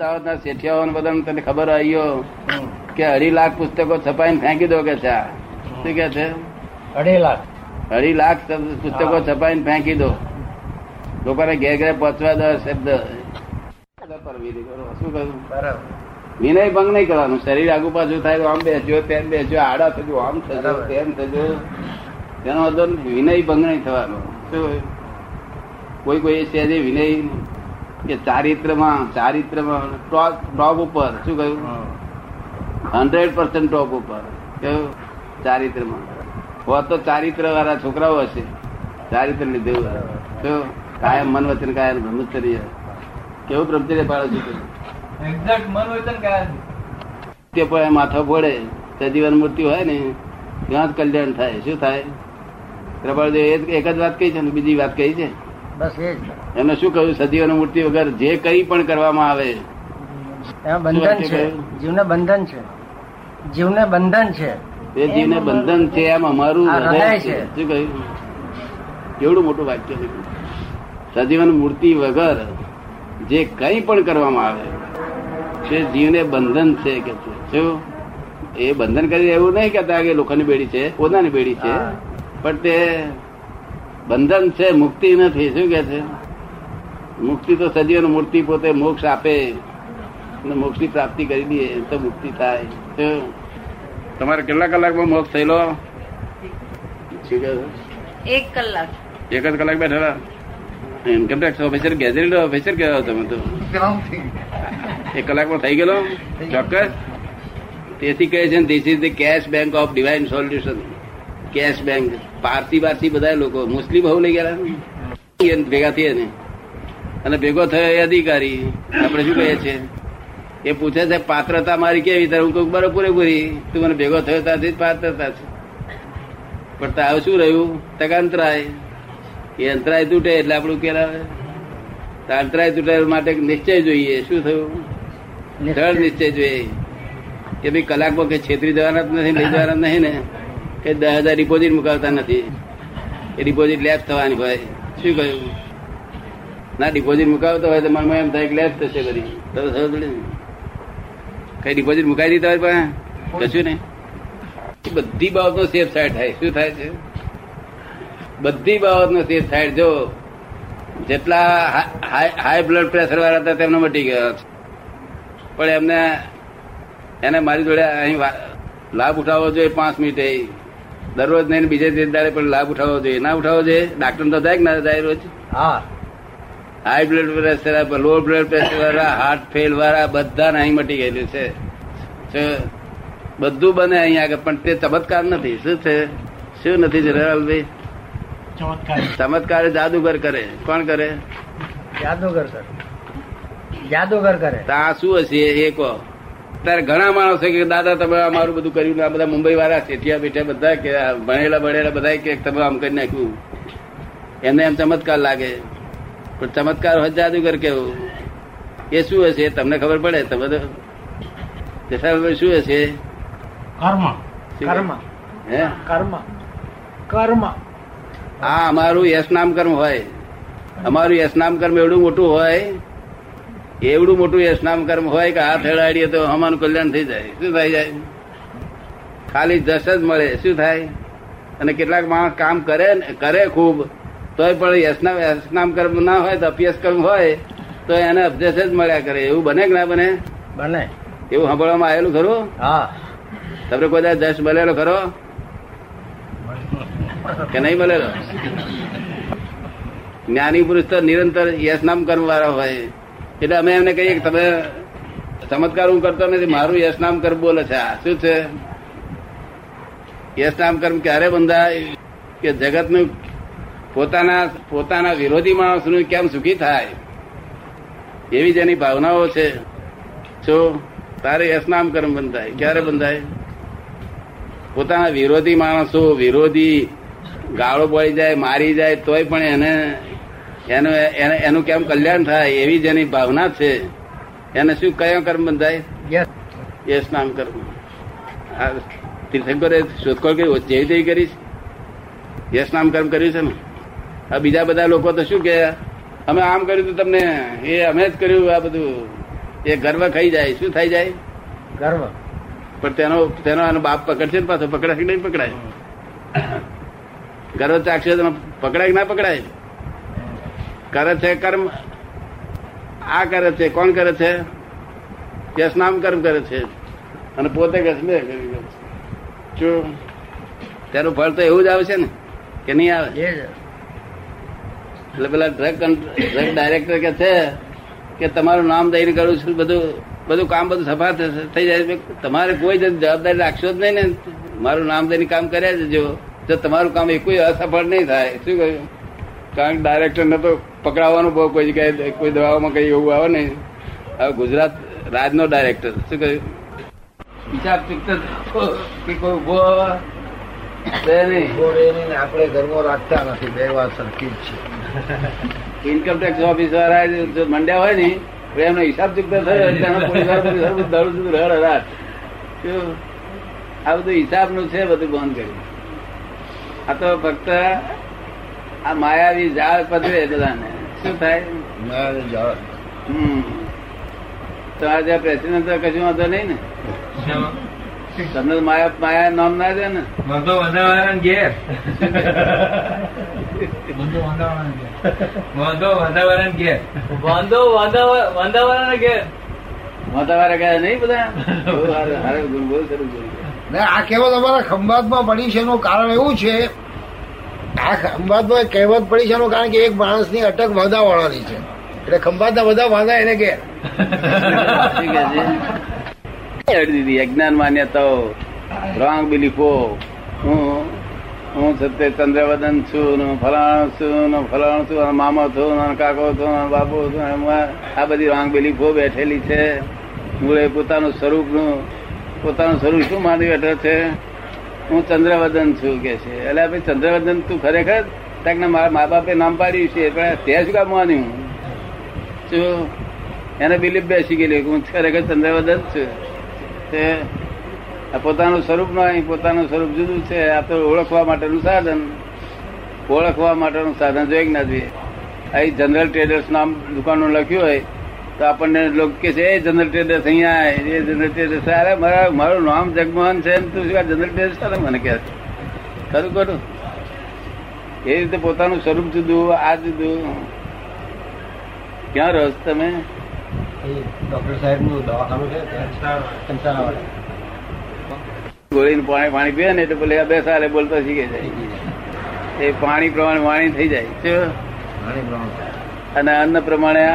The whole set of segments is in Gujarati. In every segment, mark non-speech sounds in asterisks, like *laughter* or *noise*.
દાવતના શેઠિયાઓ બધા તને ખબર આવ્યો કે અઢી લાખ પુસ્તકો છપાઈને ફેંકી દો કે છે? શું કે છે? અઢી લાખ. અઢી લાખ પુસ્તકો છપાઈ છપાઈને ફેંકી દો. લોકોને ઘેર ઘેર પહોંચવા દો શબ્દ. શું કહ્યું વિનય ભંગ નહીં કરવાનું. શરીર આગુ પાછું થાય તો આમ બેસ્યો તેમ બેસ્યો આડા થજો આમ થજો તેમ થજો તેનો. વિનય ભંગ નહીં થવાનો. શું કોઈ કોઈ છે જે વિનય કે ચારિત્રમાં ચારિત્રમાં ટોપ ટોપ ઉપર શું કહ્યું? હંડ્રેડ પર્સન્ટ ટોપ ઉપર. કેવું ચારિત્રમાં. હો તો ચારિત્ર વાળા છોકરાઓ હશે. ચારિત્ર લીધે તો કાયમ મન વચન કાયમ બ્રહ્મચર્ય. કેવું બ્રહ્મચર્ય પાડો છો? એક્ઝેક્ટ મન વચન કાયમ. તે પણ માથા ફોડે સજીવન મૂર્તિ હોય ને ત્યાં જ કલ્યાણ થાય. શું થાય? પ્રબળ એ જ- એક જ વાત કહી છે ને બીજી વાત કહી છે? બસ એ જ. એમને શું કહ્યું? સજીવન મૂર્તિ વગર જે કઈ પણ કરવામાં આવે બંધન છે? જીવને બંધન છે. જીવને બંધન છે. એ જીવને બંધન છે એમ અમારું હૃદય છે. શું કહ્યું? કેવડું મોટું વાક્ય લખ્યું સજીવન મૂર્તિ વગર જે કઈ પણ કરવામાં આવે તે જીવને બંધન છે કે શું? એ બંધન કરી એવું નહીં કેતા કે લોકોની બેડી છે પોતાની બેડી છે. પણ તે બંધન છે મુક્તિ નથી. શું કે છે? મુક્તિ તો સજીવન મૂર્તિ પોતે મોક્ષ આપે અને મોક્ષની પ્રાપ્તિ કરી દઈએ તો મુક્તિ થાય. શું? તમારે કેટલા કલાકમાં મોક્ષ થયેલો? શું કહે છે? એક કલાક. એક જ કલાક બેઠેલા? Income tax officer gazetted officer કહેવાય તમે તો? એક કલાકમાં થઈ ગયેલો? ચોક્કસ? તેથી કહે છે this is the cash bank of divine solution cash bank Parsi બારસી બધા લોકો. મુસ્લિમ બહુ લઈ ગયા ને. એ ભેગા થયા ને અને ભેગો થયો એ અધિકારી. આપણે શું કહીએ છીએ? એ પૂછે છે પાત્રતા મારી કેવી તારે હું કઉ બરોબર પૂરેપૂરી. તું મને ભેગો થયો ત્યાંથી પાત્રતા છે. પણ તાવ શું રહ્યું? તક અંતરાય એ અંતરાય તૂટે એટલે આપણું કેરાવે અંતરાય તૂટે માટે નિશ્ચય જોઈએ. શું થયું? સરળ નિશ્ચય જોઈએ. કે ભાઈ કલાકમાં કે છેતરી જવાના જ નથી લઈ જવાના નહીં ને. કે દસ હજાર ડિપોઝિટ મુકાવતા નથી. એ ડિપોઝિટ લેપ થવાની ભાઈ શું કહ્યું? ના ડિપોઝિટ મુકાવતો હોય તો મનમાં એમ થાય કે લેસ થશે કરી તો પડી કઈ ડિપોઝિટ મુકાઈ દીધા હોય પણ, કશું નહીં. બધી બાબતનો સેફ સાઈડ થાય. શું થાય છે? બધી બાબતનો સેફ સાઈડ જો, જેટલા હાઈ બ્લડ પ્રેશર વાળા હતા તેમનો મટી ગયા. પણ એમને, એને મારી જોડે અહીં લાભ ઉઠાવવો જોઈએ પાંચ મિનિટે. દરરોજ નહીં બીજે દાડે પણ લાભ ઉઠાવવો જોઈએ. ના ઉઠાવવો જોઈએ. ડાક્ટર તો થાય કે ના થાય રોજ? હા. High blood pressure low blood pressure વાળા હાર્ટ ફેલ વાળા બધા અહીં મટી ગયેલું છે. બધું બને અહીંયા આગળ પણ તે ચમત્કાર નથી. શું છે? શું નથી જનરલભાઈ ચમત્કાર. જાદુગર કરે. કોણ કરે? જાદુગર કરે જાદુગર કરે. ત્યાં શું હશે? એ કહો. ત્યારે ઘણા માણસો કે દાદા તમે અમારું બધું કર્યું આ બધા મુંબઈ વાળા શેઠિયા બેઠા બધા કે ભણેલા ભણેલા બધા કે તમે આમ કરી નાખ્યું? એમને એમ ચમત્કાર લાગે. પણ ચમત્કાર હોય જાદુગર કેવું એ શું હશે? તમને ખબર પડે? તમે તો જસાભાઈ શું હશે? કર્મ. શું? કર્મ. હે? કર્મ. કર્મ. આ અમારું યશ નામ કર્મ હોય. અમારું યશ નામ કર્મ એવડું મોટું હોય. એવડું મોટું યશ નામ કર્મ હોય કે આ હેડાડીએ તો અમારું કલ્યાણ થઈ જાય. શું થઈ જાય? ખાલી જશ જ મળે. શું થાય? અને કેટલાક માણસ કામ કરે ને કરે ખૂબ. તોય પણ યશનામ યશનામ કર્મ ના હોય તો અપયશ કર્મ હોય તો એને અભ્યાસ જ મળ્યા કરે. એવું બને કે ના બને? બને. એવું સાંભળવામાં આવેલું ખરું? હા. તમને કોઈ જશ મળેલો ખરો? કે નહીં મળેલો? જ્ઞાની પુરુષ તો નિરંતર યશનામ કર્મ વાળા હોય. એટલે અમે એમને કહીએ કે તમે ચમત્કાર હું કરતો નથી મારું યશનામ કર્મ બોલે છે. આ શું છે? યશનામ કર્મ ક્યારે બંધાય? કે જગતનું પોતાના પોતાના વિરોધી માણસનું કેમ સુખી થાય? એવી જેની ભાવનાઓ છે. જો તારે યશનામ કર્મ બંધાય ક્યારે બંધાય? પોતાના વિરોધી માણસો વિરોધી ગાળો પડી જાય મારી જાય તોય પણ એને એનું એને- કેમ કલ્યાણ થાય? એવી જેની ભાવના છે. એને શું કયો કર્મ બંધાય? યશ. નામ કર્મ. તીર્થંકરે શોધખોળ કરી જેવી તેવી કરીશ? યશ નામ કર્મ કર્યું છે ને? બીજા બધા લોકો તો શું કે અમે આમ કર્યું હતું તમને એ અમે જ કર્યું આ બધું. એ ગર્વ ખાઈ જાય. શું થઈ જાય? ગર્વ. પણ તેનો તેનો આનો બાપ પકડશે ને પાછો પકડાય કે નહીં પકડાય? ગર્વ ચાકશે તો પકડાય કે ના પકડાય? કરે છે કર્મ? આ કરે છે કોણ કરે છે? કેસ નામ કર્મ કરે છે. અને પોતે કહે છે મેં કર્યું. તેનું ફળ તો એવું જ આવશે ને કે નહીં આવે? એ જ. એટલે પેલા ડ્રગ ડ્રગ ડાયરેક્ટર કે છે કે તમારું નામ દઈને કરું છું, બધું બધું કામ બધું સફા થઈ જાય તમારે કોઈ જવાબદારી રાખશો જ નહીં ને. મારું નામ દઈને કામ કર્યા જજો તો તમારું કામ એ કોઈ અસફળ નહીં થાય, શું કહ્યું? કારણ કે ડાયરેક્ટર ને તો પકડાવવાનું બહુ કોઈ જગ્યાએ, કોઈ દવાઓમાં કઈ એવું આવે નહીં. હવે ગુજરાત રાજનો ડાયરેક્ટર શું કહ્યું? હિસાબ ચૂકતો કે કોઈ ઊભો આપણે ઘરમાં રાખતા નથી બે વાત સરખી જ છે. ઇન્કમ ટેક્સ ઓફિસ વાળા જો મંડ્યા હોય ને એમનો હિસાબ ચૂકતો થયો સુધી? આ બધું હિસાબનું છે બધું બંધ કર્યું. આ તો ફક્ત આ માયાવી જાળ પધરે બધાને. શું થાય? હમ. તો આજે પ્રેસિડેન્ટ તો કશું વાંધો નહીં ને? તમને માયા માયા નામ ના છે ને. વાંધો વધારવાના ઘેર. વાંધો વધારવાના ઘેર. વાંધો વધારવાના ઘેર. વાળા ગયા નહીં બધા. ને આ કહેવત અમારા ખંભાતમાં પડી છે એનું કારણ એવું છે આ ખંભાતમાં કહેવત પડી છે એનું કારણ કે એક માણસની અટક વાંધા વાળાની છે. એટલે ખંભાતના બધા વાંધા એને કે દીધી અજ્ઞાન માન્યતાઓ રોંગ બિલીફો હું. હું સત્ય ચંદ્રવદન છું, ને ફલાણ છું, ને ફલાણ છું મામા છું, ને કાકો છું બાપુ છું આ બધી રોંગ બિલીફો બેઠેલી છે. મૂળે પોતાનું સ્વરૂપનું પોતાનું સ્વરૂપ શું માની બેઠો છે? હું ચંદ્રવદન છું કે છે. એટલે ભાઈ ચંદ્રવદન તું ખરેખર તાકને મારા મા બાપે નામ પાડ્યું છે, પણ તે શું કામ માન્યું શું? એને બિલીફ બેસી ગયેલી હું ખરેખર ચંદ્રવદન જ છું. પોતાનું સ્વરૂપ નહીં પોતાનું સ્વરૂપ જુદું છે. આ તો ઓળખવા માટેનું સાધન. ઓળખવા માટેનું સાધન જોઈએ ના જોઈએ. અહીં જનરલ ટ્રેડર્સ નામ દુકાનો લખ્યું હોય, તો આપણને લોકો કે છે, એ જનરલ ટ્રેડર્સ અહીંયા એ જનરલ ટ્રેડર્સ અરે, મારા, મારું નામ જગમોહન છે તું જનરલ ટ્રેડર્સ ચાલે મને કહે છે. ખરું ખરું. એ રીતે પોતાનું સ્વરૂપ જુદું, આ જુદું. ક્યાં રહો છો તમે ડોક્ટર સાહેબનું દવાખાનું છે ગોળીનું પાણી પાણી પીએ ને એટલે પેલે બે સાલે બોલતો શીખે જાય. એ પાણી પ્રમાણે વાણી થઈ જાય. અને અન્ન પ્રમાણે.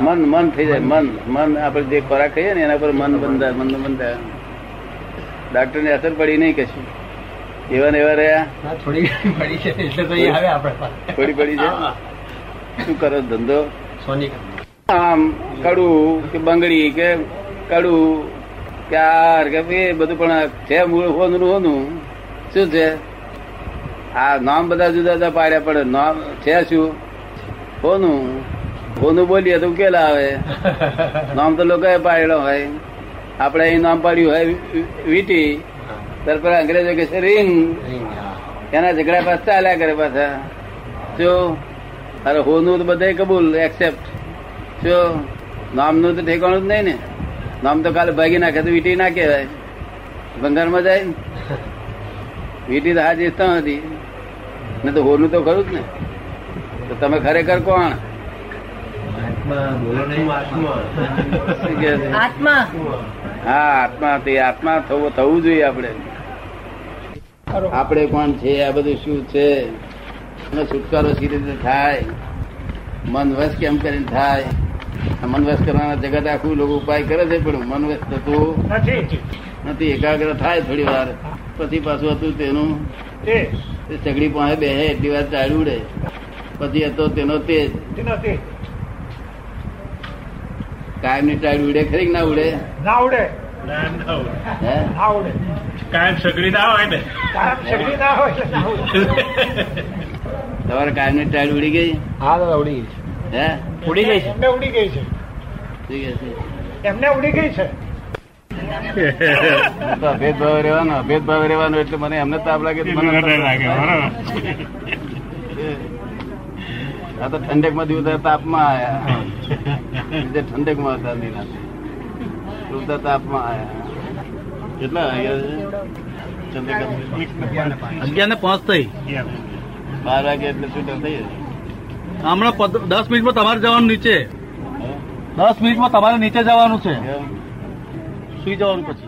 મન મન થઈ જાય મન મન. આપણે જે ખોરાક ખાઈએ ને એના પર મન બંધાય મન બંધાય. ડાક્ટરની અસર પડી નહીં કશું. એવા ને એવા રહ્યા. થોડી પડી છે એટલે તો આવે આપણે થોડી પડી છે. *laughs* શું કરો ધંધો? સોની આમ કડું કે બંગડી કે કડું કે કે એ બધું પણ છે મૂળ હોનું હોનું. શું છે? આ નામ બધા જુદા જુદા પાડ્યા પડે નામ છે શું? હોનું? હોનું બોલીએ તો ઉકેલા આવે. નામ તો લોકોએ પાડેલો હોય. આપણે અહીં નામ પાડ્યું હોય વીટી. ત્યારે પર અંગ્રેજો કે છે રિંગ. એના ઝઘડા પાછા ચાલ્યા કરે પાછા. જો અરે હોનું તો બધે કબૂલ એક્સેપ્ટ જો નામનું તો ઠેકાણું જ નહીં ને. નામ તો કાલે ભાગી નાખે તો વીટી ના કહેવાય. ભંગારમાં જાય. વીટી તો હાજર તો હતી ને તો હોનું તો ખરું જ ને. તો તમે ખરેખર કોણ? શું? આત્મા. હા આત્મા તે આત્મા થવું થવું જોઈએ આપણે. આપણે કોણ છે? આ બધું શું છે? એનો છુટકારો સી રીતે થાય? મન વશ કેમ કરીને થાય? આ મન વશ કરવાના જગત આખું લોકો ઉપાય કરે છે પણ મન વશ થતું નથી. એકાગ્ર થાય થોડી વાર. પછી પાછું હતું તેનું. તે સગડી પાસે બેહે એટલી વાર ચાલ્યું ઉડે. પછી હતો તેનો તેજ. કાયમની ટાળ ઉડે ખરી ના ઉડે? ના ઉડે. હે? ના ઉડે. કાયમ સગડી ના હોય ને. કાયમ ના હોય તમારે કાયમની ટાઈડ ઉડી ગઈ? હા દાદા ઉડી ગઈ હે? ઉડી ગઈ છે? એમને ઉડી ગઈ છે. એમને ઉડી ગઈ છે. ભેદભાવ રહેવાનો ભેદભાવ રહેવાનો એટલે મને એમને તાપ લાગે મને લાગે. આ તો ઠંડકમાં દિવસ તાપમાં આયા. બીજે ઠંડકમાં હતા નિરાંતે. ડૂબતા તાપમાં આયા. કેટલા વાગ્યા અગિયાર ને પાંચ. થઈ. બાર વાગે એટલે શું થઈ. હમણાં દસ મિનિટમાં તમારે જવાનું નીચે. દસ મિનિટમાં તમારે નીચે જવાનું છે. સુઈ જવાનું પછી.